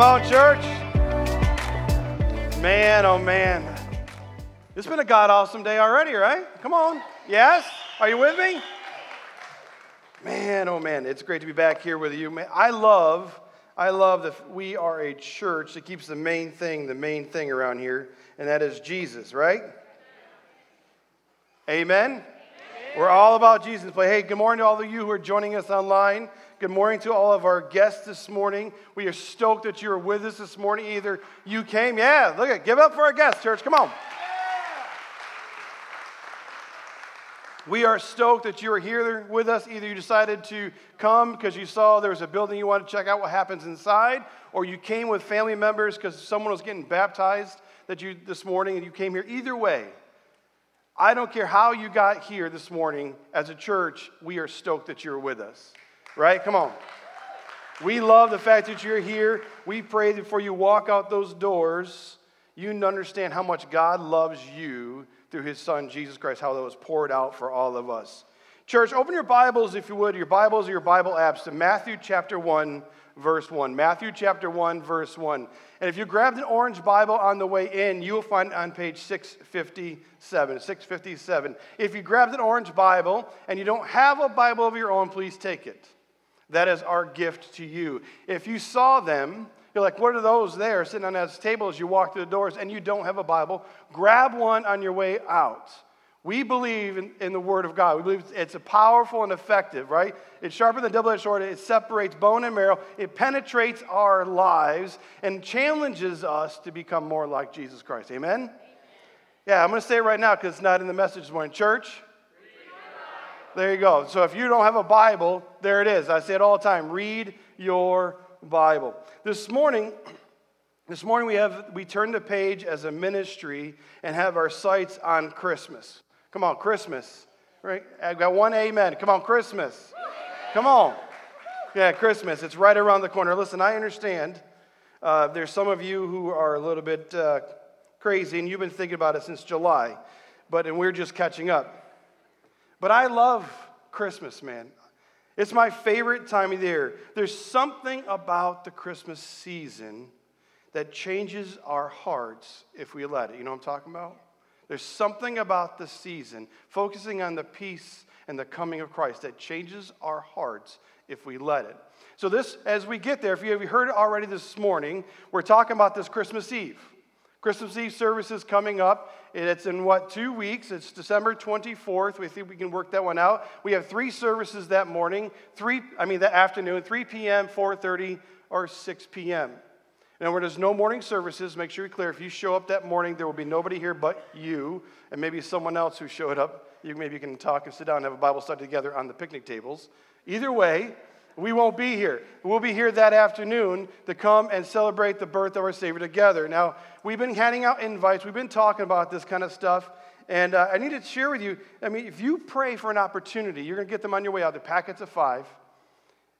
Come on, church. Man, oh man. It's been a God awesome day already, right? Come on. Yes? Are you with me? Man, oh man, it's great to be back here with you. Man, I love, I love that we are a church that keeps the main thing, the main thing around here, and that is Jesus, right? Amen? Amen. We're all about Jesus. But hey, good morning to all of you who are joining us online. Good morning to all of our guests this morning. We are stoked that you are with us this morning. Either you came, yeah, look at, give up for our guests, church. Come on. We are stoked that you are here with us. Either you decided to come because you saw there was a building you wanted to check out what happens inside, or you came with family members because someone was getting baptized that you this morning and you came here. Either way, I don't care how you got here this morning. As a church, we are stoked that you're with us right? Come on. We love the fact that you're here. We pray that before you walk out those doors, you understand how much God loves you through his son, Jesus Christ, how that was poured out for all of us. Church, open your Bibles, if you would, your Bibles or your Bible apps to Matthew chapter 1, verse 1. Matthew chapter 1, verse 1. And if you grabbed an orange Bible on the way in, you will find it on page 657. 657. If you grabbed an orange Bible and you don't have a Bible of your own, please take it. That is our gift to you. If you saw them, you're like, what are those there sitting on that table as you walk through the doors and you don't have a Bible? Grab one on your way out. We believe in, in the Word of God. We believe it's a powerful and effective, right? It's sharper than double edged sword. It separates bone and marrow. It penetrates our lives and challenges us to become more like Jesus Christ. Amen? Amen. Yeah, I'm going to say it right now because it's not in the message this morning. Church, there you go. So if you don't have a Bible, there it is. I say it all the time. Read your Bible. This morning, this morning we have we turn the page as a ministry and have our sights on Christmas. Come on, Christmas. Right? I've got one amen. Come on, Christmas. Come on. Yeah, Christmas. It's right around the corner. Listen, I understand. Uh, there's some of you who are a little bit uh, crazy, and you've been thinking about it since July, but and we're just catching up. But I love Christmas, man. It's my favorite time of the year. There's something about the Christmas season that changes our hearts if we let it. You know what I'm talking about? There's something about the season, focusing on the peace and the coming of Christ, that changes our hearts if we let it. So, this, as we get there, if you have heard it already this morning, we're talking about this Christmas Eve. Christmas Eve service is coming up. It's in what, two weeks? It's December 24th. We think we can work that one out. We have three services that morning, three, I mean, that afternoon, 3 p.m., 4.30, or 6 p.m. Now, where there's no morning services, make sure you're clear. If you show up that morning, there will be nobody here but you, and maybe someone else who showed up. You, maybe you can talk and sit down and have a Bible study together on the picnic tables. Either way, we won't be here. We'll be here that afternoon to come and celebrate the birth of our Savior together. Now, we've been handing out invites, we've been talking about this kind of stuff. And uh, I need to share with you I mean, if you pray for an opportunity, you're going to get them on your way out, the packets of five.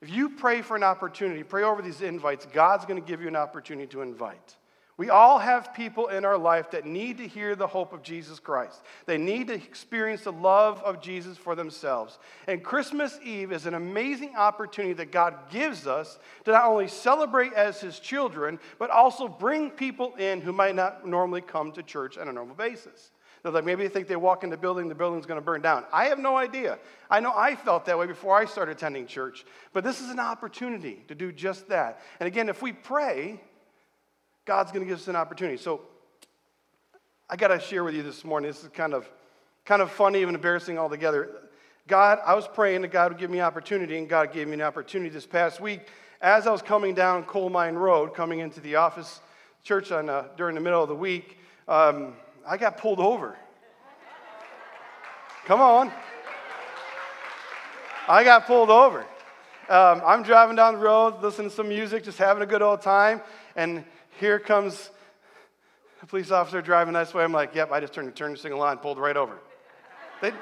If you pray for an opportunity, pray over these invites, God's going to give you an opportunity to invite. We all have people in our life that need to hear the hope of Jesus Christ. They need to experience the love of Jesus for themselves. And Christmas Eve is an amazing opportunity that God gives us to not only celebrate as His children, but also bring people in who might not normally come to church on a normal basis. They're like, maybe they think they walk in the building, the building's going to burn down. I have no idea. I know I felt that way before I started attending church. But this is an opportunity to do just that. And again, if we pray, God's going to give us an opportunity. So I got to share with you this morning. This is kind of, kind of funny and embarrassing altogether. God, I was praying that God would give me an opportunity, and God gave me an opportunity this past week. As I was coming down Coal Mine Road, coming into the office church on, uh, during the middle of the week, um, I got pulled over. Come on. I got pulled over. Um, I'm driving down the road, listening to some music, just having a good old time, and here comes a police officer driving this way. I'm like, yep, I just turned the turn signal on, pulled right over. They,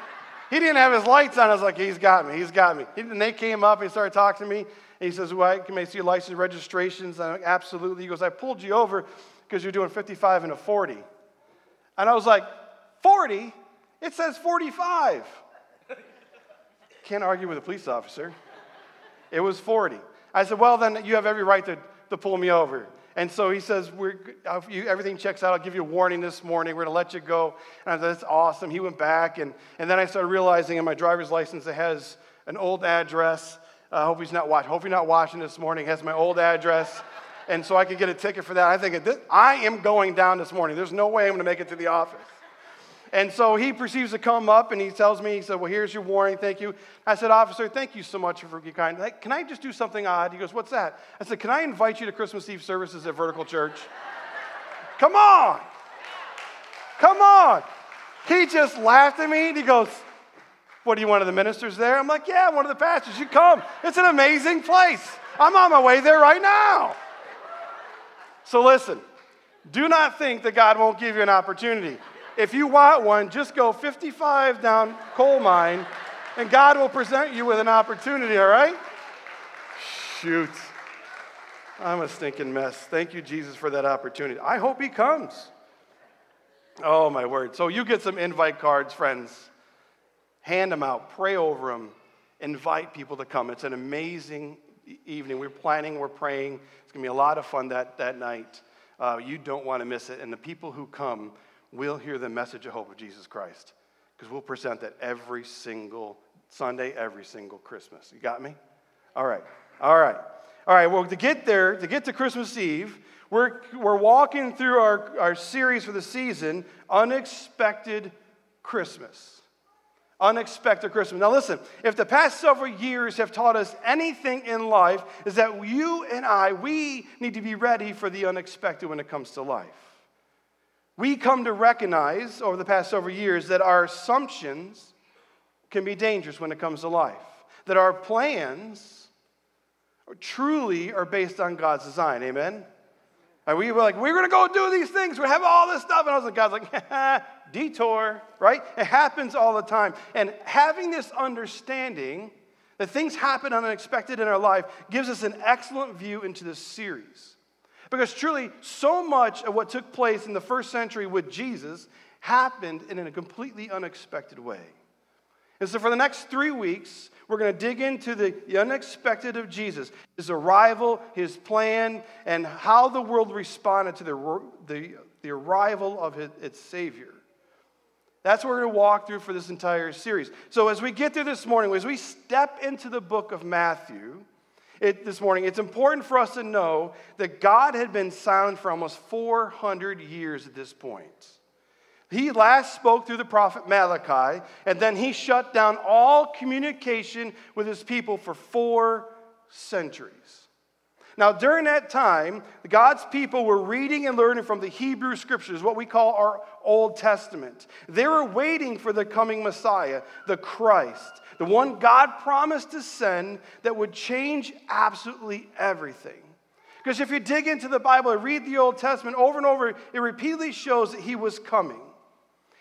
he didn't have his lights on. I was like, he's got me, he's got me. He, and they came up and started talking to me. And he says, well, can I see your license registrations? And I'm like, absolutely. He goes, I pulled you over because you're doing 55 and a 40. And I was like, 40? It says 45. Can't argue with a police officer. It was 40. I said, well, then you have every right to, to pull me over. And so he says, you, everything checks out. I'll give you a warning this morning. We're going to let you go. And I said, that's awesome. He went back. And, and then I started realizing in my driver's license it has an old address. I uh, hope he's not watching. Hope he's not watching this morning. It has my old address. And so I could get a ticket for that. I think I am going down this morning. There's no way I'm going to make it to the office. And so he proceeds to come up and he tells me, he said, Well, here's your warning, thank you. I said, Officer, thank you so much for your kind. Can I just do something odd? He goes, What's that? I said, Can I invite you to Christmas Eve services at Vertical Church? Come on. Come on. He just laughed at me and he goes, What are you, one of the ministers there? I'm like, Yeah, one of the pastors. You come. It's an amazing place. I'm on my way there right now. So listen, do not think that God won't give you an opportunity. If you want one, just go 55 down coal mine and God will present you with an opportunity, all right? Shoot. I'm a stinking mess. Thank you, Jesus, for that opportunity. I hope he comes. Oh, my word. So you get some invite cards, friends. Hand them out, pray over them, invite people to come. It's an amazing evening. We're planning, we're praying. It's going to be a lot of fun that, that night. Uh, you don't want to miss it. And the people who come, will hear the message of hope of Jesus Christ. Because we'll present that every single Sunday, every single Christmas. You got me? All right. All right. All right. Well, to get there, to get to Christmas Eve, we're, we're walking through our, our series for the season, Unexpected Christmas. Unexpected Christmas. Now, listen, if the past several years have taught us anything in life, is that you and I, we need to be ready for the unexpected when it comes to life we come to recognize over the past several years that our assumptions can be dangerous when it comes to life, that our plans truly are based on God's design. Amen? And we were like, we're going to go do these things. We have all this stuff. And I was like, God's like, detour, right? It happens all the time. And having this understanding that things happen unexpected in our life gives us an excellent view into this series. Because truly, so much of what took place in the first century with Jesus happened in a completely unexpected way. And so, for the next three weeks, we're going to dig into the, unexpected of Jesus, his arrival, his plan, and how the world responded to the, the, the arrival of his, its Savior. That's what we're going to walk through for this entire series. So, as we get through this morning, as we step into the book of Matthew, it, this morning, it's important for us to know that God had been silent for almost 400 years at this point. He last spoke through the prophet Malachi, and then he shut down all communication with his people for four centuries. Now, during that time, God's people were reading and learning from the Hebrew scriptures, what we call our Old Testament. They were waiting for the coming Messiah, the Christ the one God promised to send that would change absolutely everything. Because if you dig into the Bible and read the Old Testament over and over, it repeatedly shows that he was coming.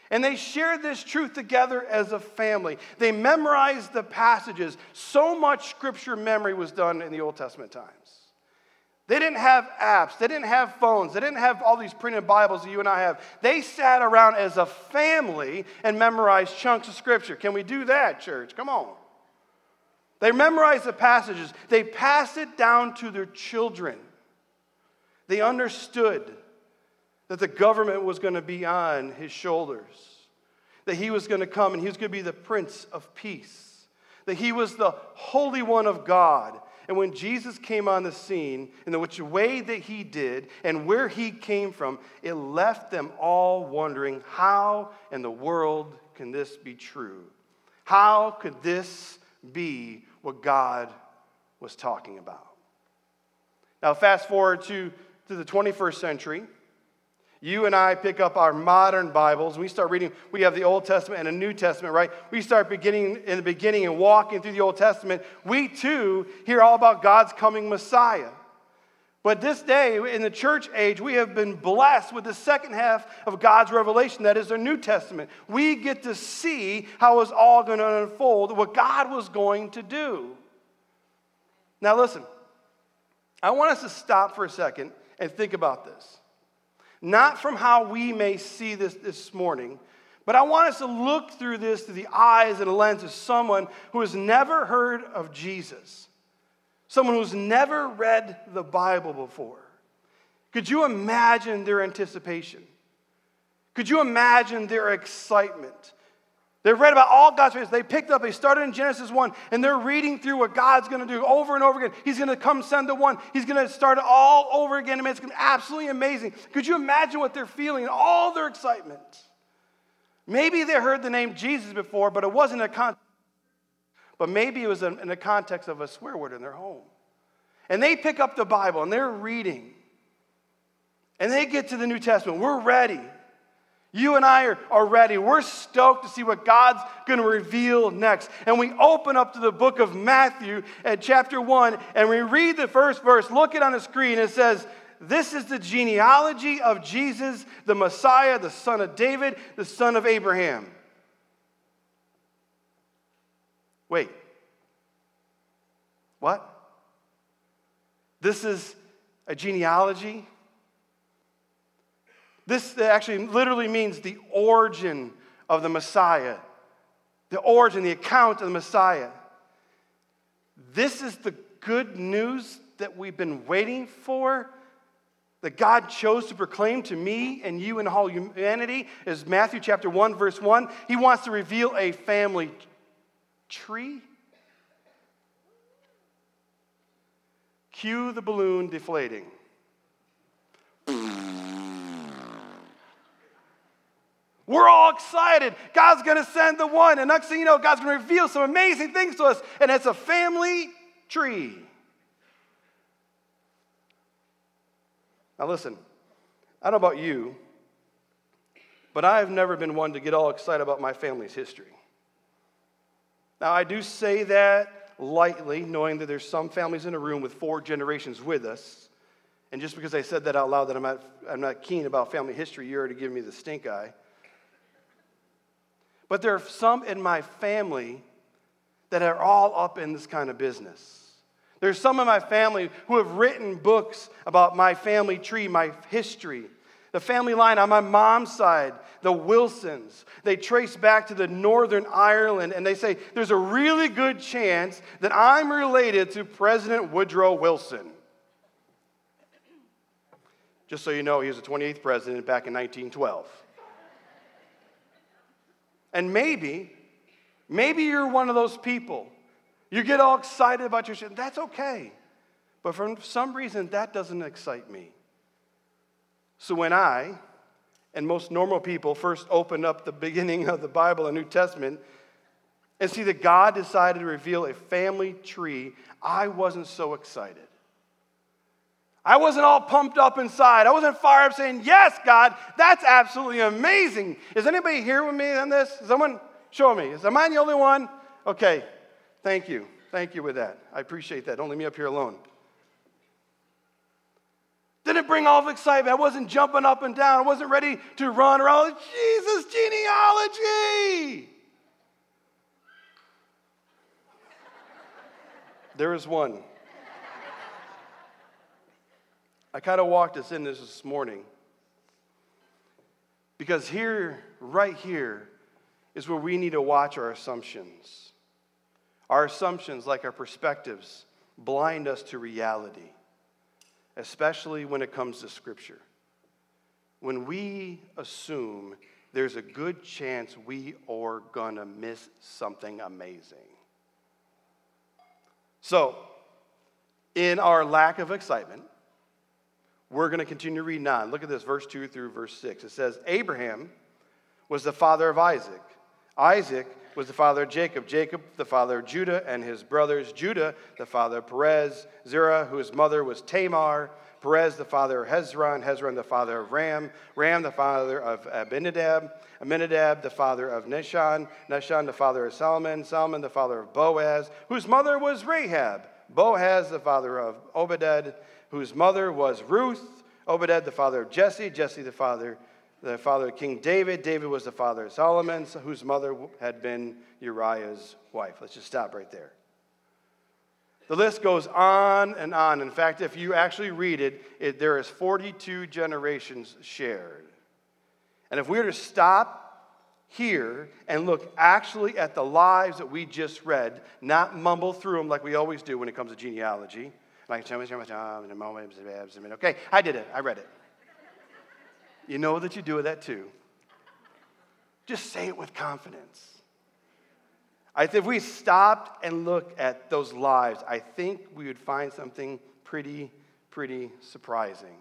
And they shared this truth together as a family. They memorized the passages. So much scripture memory was done in the Old Testament times. They didn't have apps. They didn't have phones. They didn't have all these printed Bibles that you and I have. They sat around as a family and memorized chunks of Scripture. Can we do that, church? Come on. They memorized the passages, they passed it down to their children. They understood that the government was going to be on his shoulders, that he was going to come and he was going to be the Prince of Peace, that he was the Holy One of God and when Jesus came on the scene, in the which way that he did and where he came from, it left them all wondering how in the world can this be true? How could this be what God was talking about? Now, fast forward to, to the 21st century. You and I pick up our modern Bibles we start reading. We have the Old Testament and a New Testament, right? We start beginning in the beginning and walking through the Old Testament. We too hear all about God's coming Messiah. But this day, in the church age, we have been blessed with the second half of God's revelation, that is the New Testament. We get to see how it's all going to unfold, what God was going to do. Now, listen, I want us to stop for a second and think about this not from how we may see this this morning, but I want us to look through this through the eyes and the lens of someone who has never heard of Jesus, someone who's never read the Bible before. Could you imagine their anticipation? Could you imagine their excitement? They read about all God's ways. They picked up, they started in Genesis 1, and they're reading through what God's going to do over and over again. He's going to come send the one. He's going to start it all over again. I mean, it's going to be absolutely amazing. Could you imagine what they're feeling all their excitement? Maybe they heard the name Jesus before, but it wasn't a context. But maybe it was in the context of a swear word in their home. And they pick up the Bible and they're reading. And they get to the New Testament. We're ready. You and I are, are ready. We're stoked to see what God's going to reveal next. And we open up to the book of Matthew at chapter 1, and we read the first verse. Look it on the screen. It says, This is the genealogy of Jesus, the Messiah, the son of David, the son of Abraham. Wait. What? This is a genealogy? This actually literally means the origin of the Messiah, the origin, the account of the Messiah. This is the good news that we've been waiting for, that God chose to proclaim to me and you and all humanity, is Matthew chapter 1, verse 1. He wants to reveal a family tree. Cue the balloon deflating. We're all excited. God's going to send the one. And next thing you know, God's going to reveal some amazing things to us. And it's a family tree. Now, listen, I don't know about you, but I've never been one to get all excited about my family's history. Now, I do say that lightly, knowing that there's some families in a room with four generations with us. And just because I said that out loud, that I'm not, I'm not keen about family history, you're already giving me the stink eye. But there are some in my family that are all up in this kind of business. There's some in my family who have written books about my family tree, my history. The family line on my mom's side, the Wilsons, they trace back to the Northern Ireland and they say there's a really good chance that I'm related to President Woodrow Wilson. Just so you know, he was the 28th president back in 1912. And maybe, maybe you're one of those people. You get all excited about your shit. That's okay. But for some reason, that doesn't excite me. So when I and most normal people first open up the beginning of the Bible and New Testament and see that God decided to reveal a family tree, I wasn't so excited. I wasn't all pumped up inside. I wasn't fired up saying, Yes, God, that's absolutely amazing. Is anybody here with me on this? Someone show me. Is, am I the only one? Okay, thank you. Thank you with that. I appreciate that. Don't leave me up here alone. Didn't bring all of excitement. I wasn't jumping up and down. I wasn't ready to run around. Jesus, genealogy. There is one. I kind of walked us in this this morning because here, right here, is where we need to watch our assumptions. Our assumptions, like our perspectives, blind us to reality, especially when it comes to Scripture. When we assume there's a good chance we are gonna miss something amazing. So, in our lack of excitement, we're going to continue reading on. Look at this, verse 2 through verse 6. It says, Abraham was the father of Isaac. Isaac was the father of Jacob. Jacob, the father of Judah and his brothers. Judah, the father of Perez. Zerah, whose mother was Tamar. Perez, the father of Hezron. Hezron, the father of Ram. Ram, the father of Abinadab. Amminadab, the father of Nahshon. Nahshon, the father of Salmon. Salmon, the father of Boaz, whose mother was Rahab. Boaz, the father of Obeded whose mother was Ruth, Obed the father of Jesse, Jesse the father, the father of King David, David was the father of Solomon, whose mother had been Uriah's wife. Let's just stop right there. The list goes on and on. In fact, if you actually read it, it there is 42 generations shared. And if we were to stop here and look actually at the lives that we just read, not mumble through them like we always do when it comes to genealogy, Like, okay, I did it. I read it. You know that you do that too. Just say it with confidence. I think if we stopped and looked at those lives, I think we would find something pretty, pretty surprising.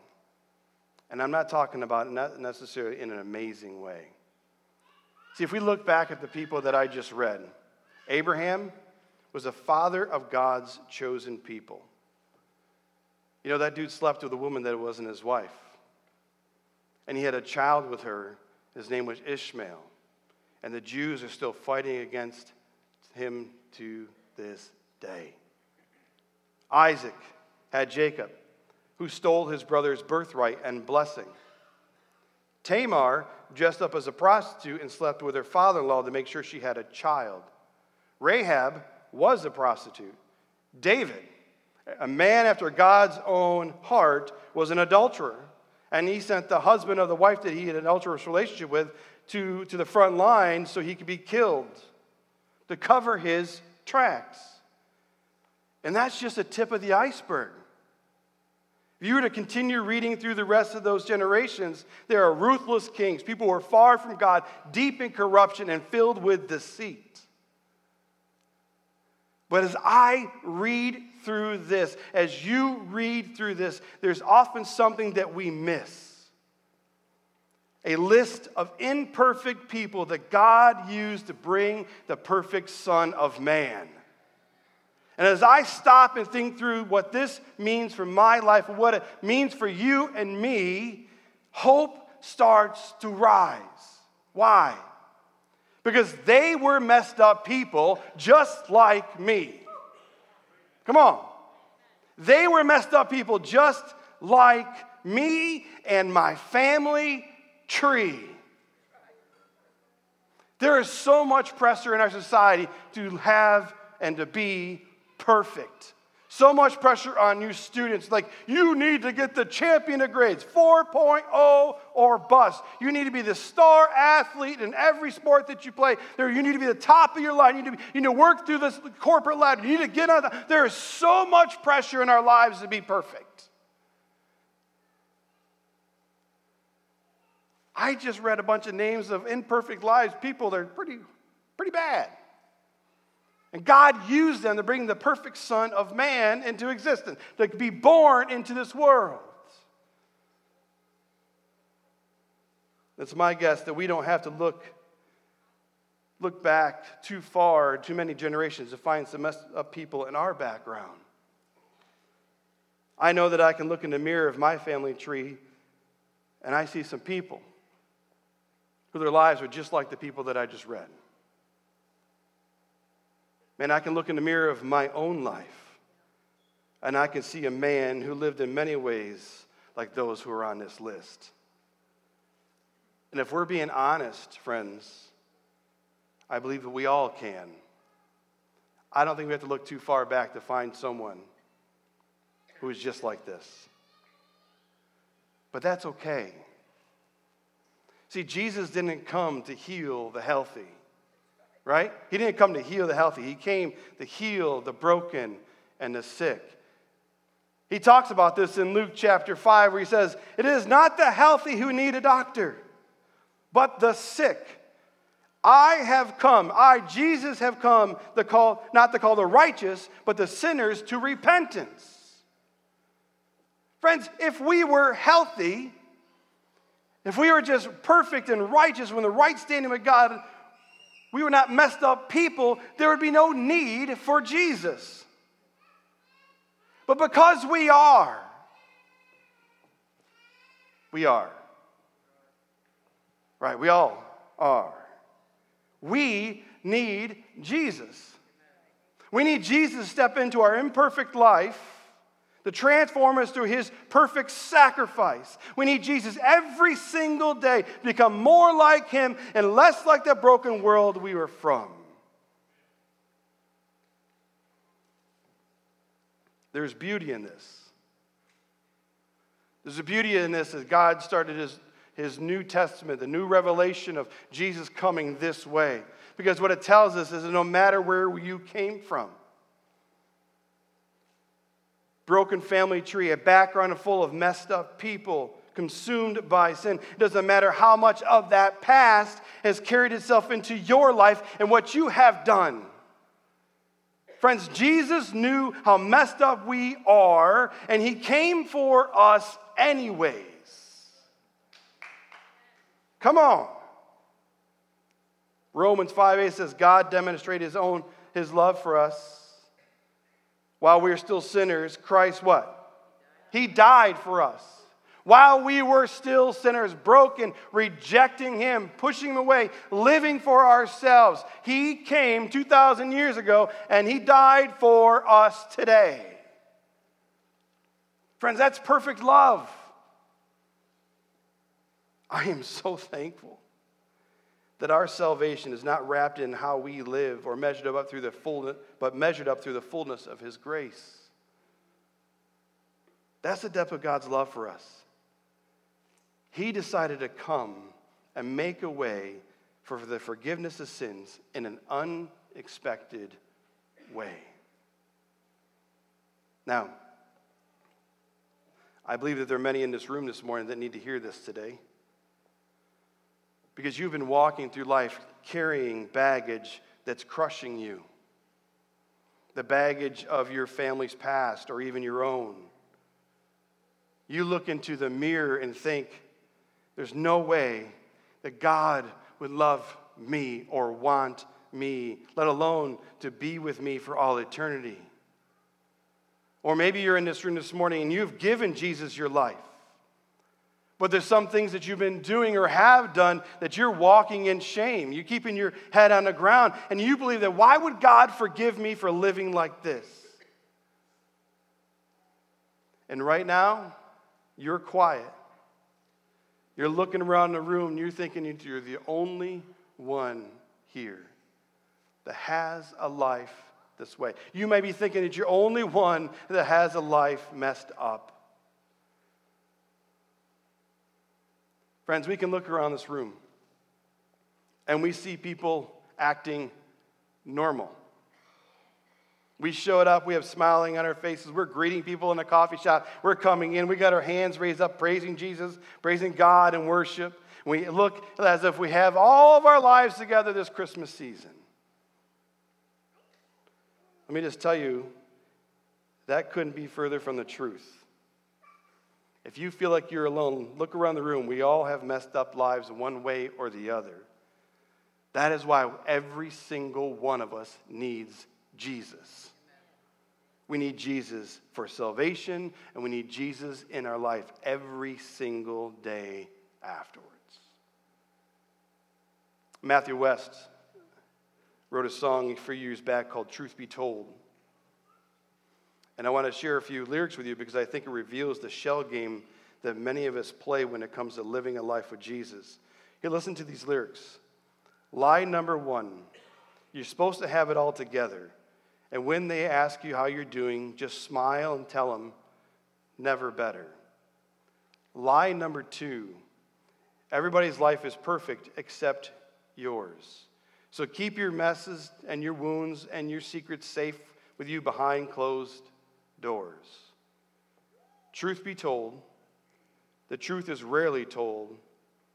And I'm not talking about not necessarily in an amazing way. See, if we look back at the people that I just read, Abraham was a father of God's chosen people. You know, that dude slept with a woman that wasn't his wife. And he had a child with her. His name was Ishmael. And the Jews are still fighting against him to this day. Isaac had Jacob, who stole his brother's birthright and blessing. Tamar dressed up as a prostitute and slept with her father in law to make sure she had a child. Rahab was a prostitute. David, a man after God's own heart, was an adulterer. And he sent the husband of the wife that he had an adulterous relationship with to, to the front line so he could be killed to cover his tracks. And that's just a tip of the iceberg. If you were to continue reading through the rest of those generations, there are ruthless kings, people who are far from God, deep in corruption, and filled with deceit. But as I read through this, as you read through this, there's often something that we miss. A list of imperfect people that God used to bring the perfect Son of Man. And as I stop and think through what this means for my life, what it means for you and me, hope starts to rise. Why? Because they were messed up people just like me. Come on. They were messed up people just like me and my family tree. There is so much pressure in our society to have and to be perfect. So much pressure on you students. Like, you need to get the champion of grades, 4.0 or bust. You need to be the star athlete in every sport that you play. There, you need to be the top of your line. You need to, you need to work through this corporate ladder. You need to get on. The, there is so much pressure in our lives to be perfect. I just read a bunch of names of imperfect lives, people that are pretty, pretty bad. And God used them to bring the perfect Son of Man into existence, to be born into this world. It's my guess that we don't have to look, look back too far, too many generations to find some messed up people in our background. I know that I can look in the mirror of my family tree and I see some people who their lives are just like the people that I just read. Man, I can look in the mirror of my own life and I can see a man who lived in many ways like those who are on this list. And if we're being honest, friends, I believe that we all can. I don't think we have to look too far back to find someone who is just like this. But that's okay. See, Jesus didn't come to heal the healthy, right? He didn't come to heal the healthy, He came to heal the broken and the sick. He talks about this in Luke chapter 5, where he says, It is not the healthy who need a doctor, but the sick. I have come, I, Jesus, have come to call, not to call the righteous, but the sinners to repentance. Friends, if we were healthy, if we were just perfect and righteous when the right standing with God, we were not messed up people, there would be no need for Jesus. But because we are, we are. Right, we all are. We need Jesus. We need Jesus to step into our imperfect life to transform us through his perfect sacrifice. We need Jesus every single day to become more like him and less like the broken world we were from. There's beauty in this. There's a beauty in this as God started his, his New Testament, the new revelation of Jesus coming this way. Because what it tells us is that no matter where you came from, broken family tree, a background full of messed up people consumed by sin. It doesn't matter how much of that past has carried itself into your life and what you have done. Friends, Jesus knew how messed up we are, and He came for us anyways. Come on. Romans 5 8 says, God demonstrated His own His love for us. While we are still sinners, Christ what? He died for us. While we were still sinners, broken, rejecting Him, pushing Him away, living for ourselves, He came 2,000 years ago and He died for us today. Friends, that's perfect love. I am so thankful that our salvation is not wrapped in how we live or measured up through the fullness, but measured up through the fullness of His grace. That's the depth of God's love for us. He decided to come and make a way for the forgiveness of sins in an unexpected way. Now, I believe that there are many in this room this morning that need to hear this today. Because you've been walking through life carrying baggage that's crushing you. The baggage of your family's past or even your own. You look into the mirror and think, there's no way that God would love me or want me, let alone to be with me for all eternity. Or maybe you're in this room this morning and you've given Jesus your life. But there's some things that you've been doing or have done that you're walking in shame. You're keeping your head on the ground and you believe that why would God forgive me for living like this? And right now, you're quiet. You're looking around the room and you're thinking you're the only one here that has a life this way. You may be thinking that you're only one that has a life messed up. Friends, we can look around this room and we see people acting normal. We showed up, we have smiling on our faces. We're greeting people in the coffee shop. We're coming in, we got our hands raised up, praising Jesus, praising God in worship. We look as if we have all of our lives together this Christmas season. Let me just tell you, that couldn't be further from the truth. If you feel like you're alone, look around the room. We all have messed up lives one way or the other. That is why every single one of us needs Jesus. We need Jesus for salvation, and we need Jesus in our life every single day afterwards. Matthew West wrote a song a few years back called Truth Be Told. And I want to share a few lyrics with you because I think it reveals the shell game that many of us play when it comes to living a life with Jesus. Here, listen to these lyrics. Lie number one you're supposed to have it all together. And when they ask you how you're doing, just smile and tell them, never better. Lie number two everybody's life is perfect except yours. So keep your messes and your wounds and your secrets safe with you behind closed doors. Truth be told, the truth is rarely told.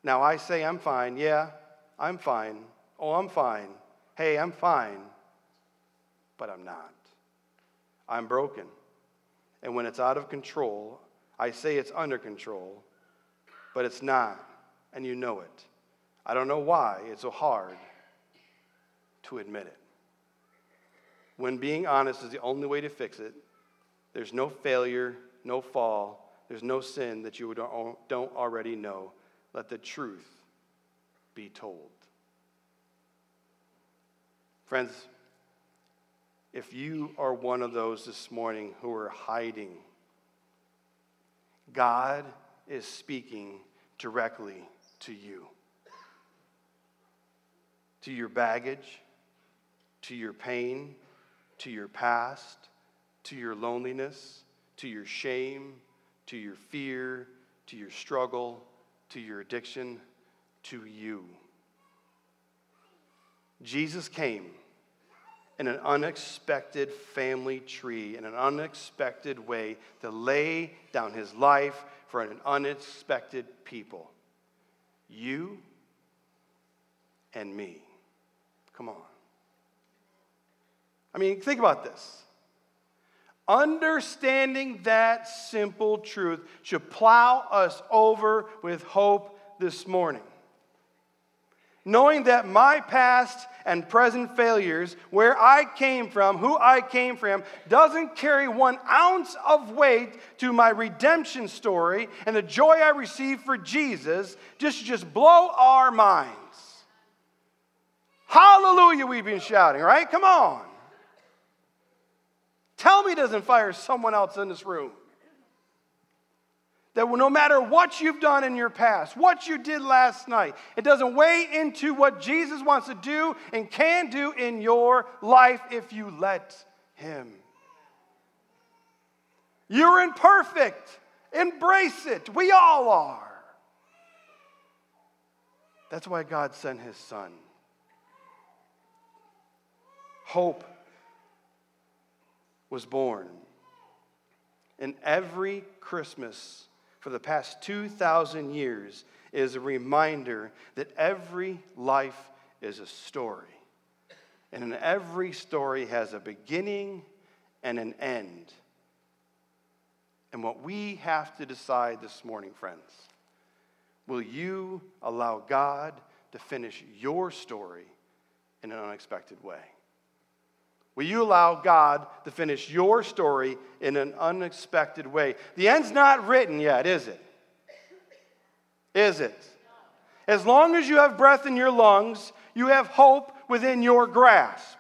Now I say I'm fine. Yeah, I'm fine. Oh, I'm fine. Hey, I'm fine but I'm not. I'm broken. And when it's out of control, I say it's under control, but it's not, and you know it. I don't know why it's so hard to admit it. When being honest is the only way to fix it, there's no failure, no fall, there's no sin that you don't already know. Let the truth be told. Friends, if you are one of those this morning who are hiding, God is speaking directly to you, to your baggage, to your pain, to your past, to your loneliness, to your shame, to your fear, to your struggle, to your addiction, to you. Jesus came in an unexpected family tree, in an unexpected way, to lay down his life for an unexpected people. You and me. Come on. I mean, think about this. Understanding that simple truth should plow us over with hope this morning. Knowing that my past and present failures, where I came from, who I came from, doesn't carry one ounce of weight to my redemption story and the joy I receive for Jesus, just just blow our minds. Hallelujah, we've been shouting, right? Come on. Tell me doesn't fire someone else in this room. That no matter what you've done in your past, what you did last night, it doesn't weigh into what Jesus wants to do and can do in your life if you let Him. You're imperfect. Embrace it. We all are. That's why God sent His Son. Hope was born. And every Christmas for the past 2,000 years is a reminder that every life is a story. And every story has a beginning and an end. And what we have to decide this morning, friends, will you allow God to finish your story in an unexpected way? Will you allow God to finish your story in an unexpected way? The end's not written yet, is it? Is it? As long as you have breath in your lungs, you have hope within your grasp.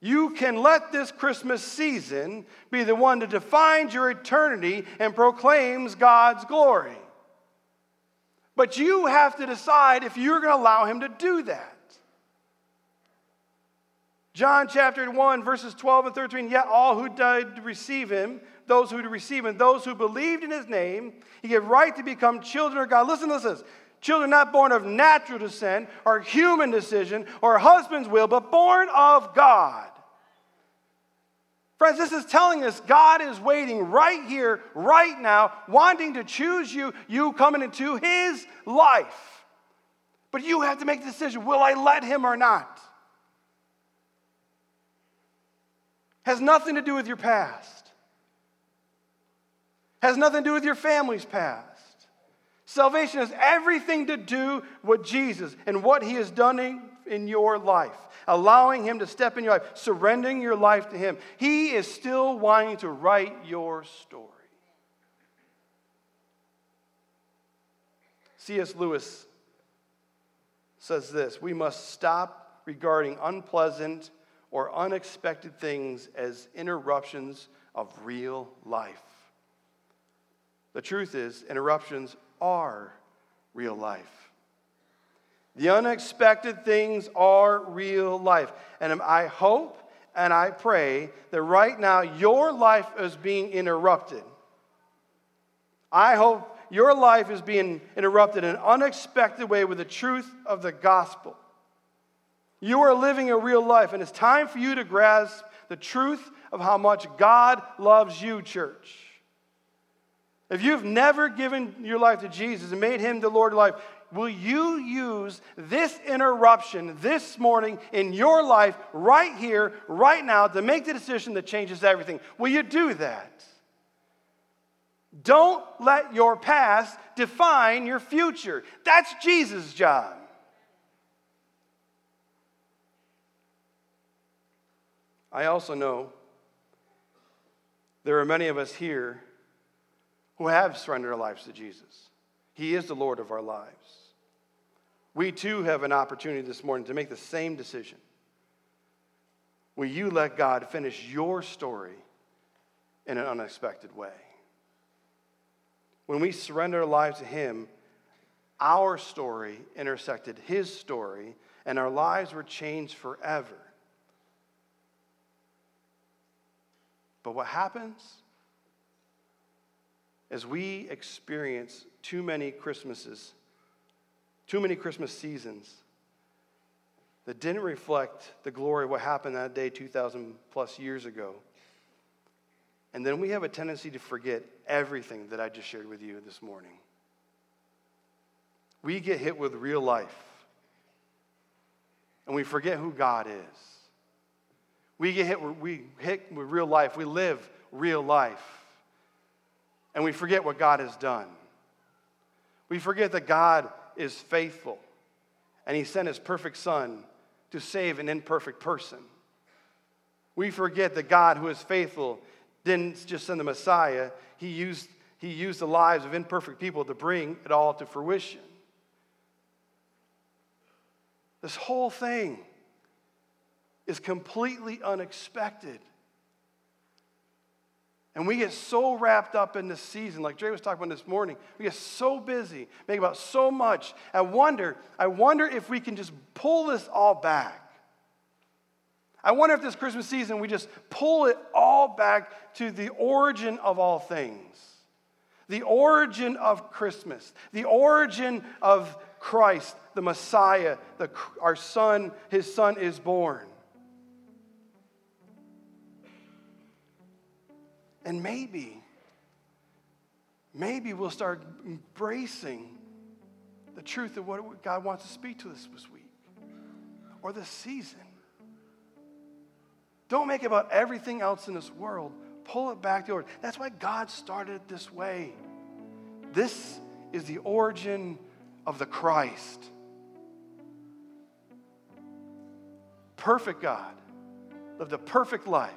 You can let this Christmas season be the one that defines your eternity and proclaims God's glory. But you have to decide if you're going to allow Him to do that. John chapter 1, verses 12 and 13. Yet all who died to receive him, those who receive him, those who believed in his name, he gave right to become children of God. Listen to this. Children not born of natural descent or human decision or husband's will, but born of God. Friends, this is telling us God is waiting right here, right now, wanting to choose you, you coming into his life. But you have to make the decision will I let him or not? Has nothing to do with your past, has nothing to do with your family's past. Salvation has everything to do with Jesus and what he has done in, your life, allowing him to step in your life, surrendering your life to him. He is still wanting to write your story. C.S. Lewis says this We must stop regarding unpleasant or unexpected things as interruptions of real life. The truth is, interruptions are real life. The unexpected things are real life. And I hope and I pray that right now your life is being interrupted. I hope your life is being interrupted in an unexpected way with the truth of the gospel. You are living a real life, and it's time for you to grasp the truth of how much God loves you, church. If you've never given your life to Jesus and made him the Lord of life, will you use this interruption this morning in your life, right here, right now, to make the decision that changes everything? Will you do that? Don't let your past define your future. That's Jesus' job. I also know there are many of us here who have surrendered our lives to Jesus. He is the Lord of our lives. We too have an opportunity this morning to make the same decision. Will you let God finish your story in an unexpected way? When we surrender our lives to Him, our story intersected His story, and our lives were changed forever. But what happens is we experience too many Christmases, too many Christmas seasons that didn't reflect the glory of what happened that day 2,000 plus years ago. And then we have a tendency to forget everything that I just shared with you this morning. We get hit with real life, and we forget who God is. We get hit, we hit with real life. We live real life, and we forget what God has done. We forget that God is faithful, and He sent His perfect Son to save an imperfect person. We forget that God, who is faithful, didn't just send the Messiah, He used, he used the lives of imperfect people to bring it all to fruition. This whole thing is completely unexpected. And we get so wrapped up in this season, like Dre was talking about this morning. We get so busy, make about so much. I wonder, I wonder if we can just pull this all back. I wonder if this Christmas season we just pull it all back to the origin of all things. The origin of Christmas, the origin of Christ, the Messiah, the, our son, his son is born. And maybe, maybe we'll start embracing the truth of what God wants to speak to us this week or this season. Don't make it about everything else in this world. Pull it back to order. That's why God started it this way. This is the origin of the Christ. Perfect God lived a perfect life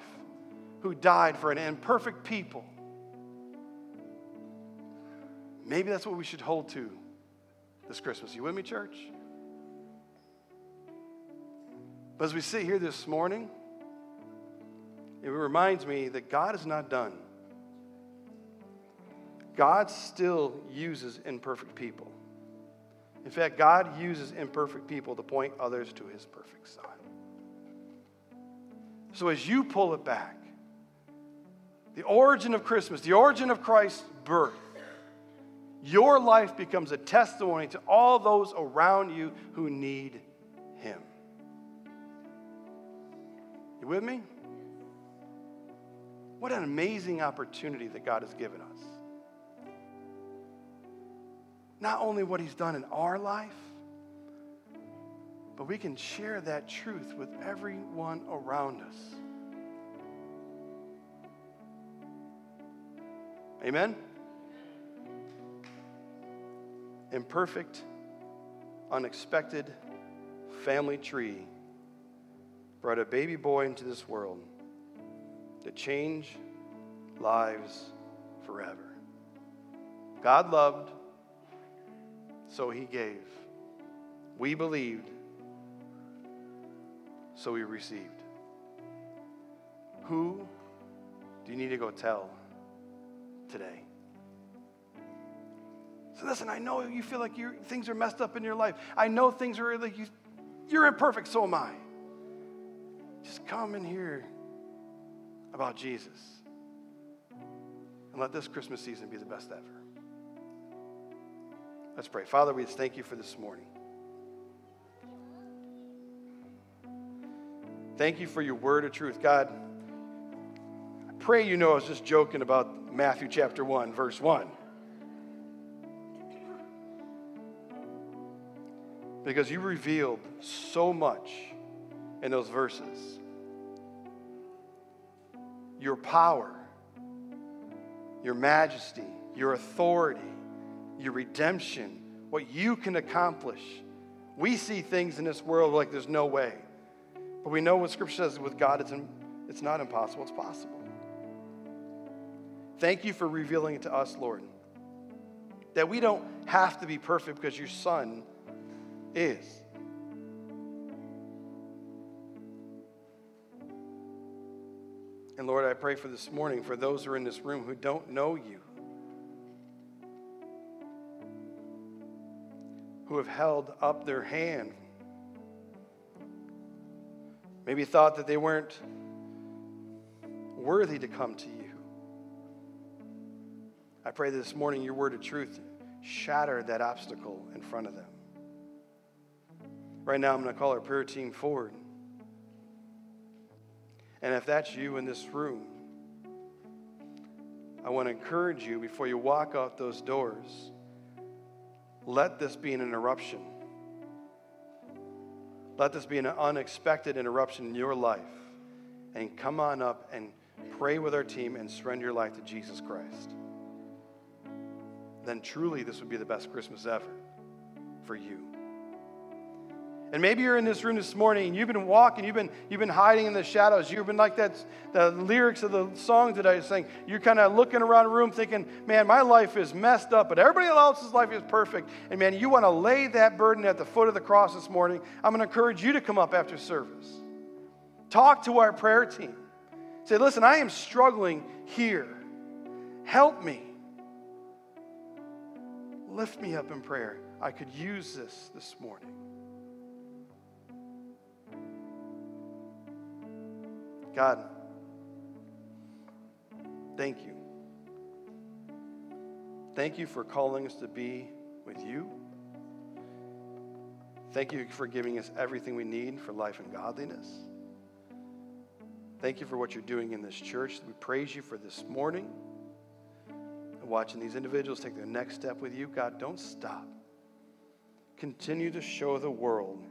who died for an imperfect people. Maybe that's what we should hold to this Christmas. You with me, church? But as we sit here this morning, it reminds me that God is not done. God still uses imperfect people. In fact, God uses imperfect people to point others to his perfect Son. So as you pull it back, the origin of Christmas, the origin of Christ's birth, your life becomes a testimony to all those around you who need Him. You with me? What an amazing opportunity that God has given us. Not only what He's done in our life, but we can share that truth with everyone around us. Amen? Imperfect, unexpected family tree brought a baby boy into this world to change lives forever. God loved, so he gave. We believed, so we received. Who do you need to go tell? Today. So listen, I know you feel like things are messed up in your life. I know things are like you, you're imperfect, so am I. Just come and hear about Jesus. And let this Christmas season be the best ever. Let's pray. Father, we thank you for this morning. Thank you for your word of truth. God, I pray you know I was just joking about Matthew chapter 1, verse 1. Because you revealed so much in those verses your power, your majesty, your authority, your redemption, what you can accomplish. We see things in this world like there's no way. But we know what Scripture says with God, it's, in, it's not impossible, it's possible. Thank you for revealing it to us, Lord. That we don't have to be perfect because your Son is. And Lord, I pray for this morning for those who are in this room who don't know you, who have held up their hand, maybe thought that they weren't worthy to come to you. I pray this morning your word of truth shatter that obstacle in front of them. Right now, I'm going to call our prayer team forward. And if that's you in this room, I want to encourage you before you walk out those doors, let this be an interruption. Let this be an unexpected interruption in your life. And come on up and pray with our team and surrender your life to Jesus Christ. Then truly, this would be the best Christmas ever for you. And maybe you're in this room this morning and you've been walking, you've been, you've been hiding in the shadows. You've been like that, the lyrics of the song that I sang. You're kind of looking around the room thinking, man, my life is messed up, but everybody else's life is perfect. And man, you want to lay that burden at the foot of the cross this morning. I'm going to encourage you to come up after service. Talk to our prayer team. Say, listen, I am struggling here. Help me. Lift me up in prayer. I could use this this morning. God, thank you. Thank you for calling us to be with you. Thank you for giving us everything we need for life and godliness. Thank you for what you're doing in this church. We praise you for this morning watching these individuals take their next step with you. God, don't stop. Continue to show the world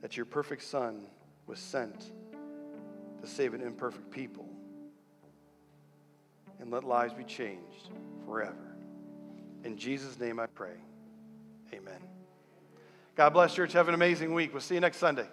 that your perfect Son was sent to save an imperfect people. And let lives be changed forever. In Jesus' name I pray. Amen. God bless church. Have an amazing week. We'll see you next Sunday.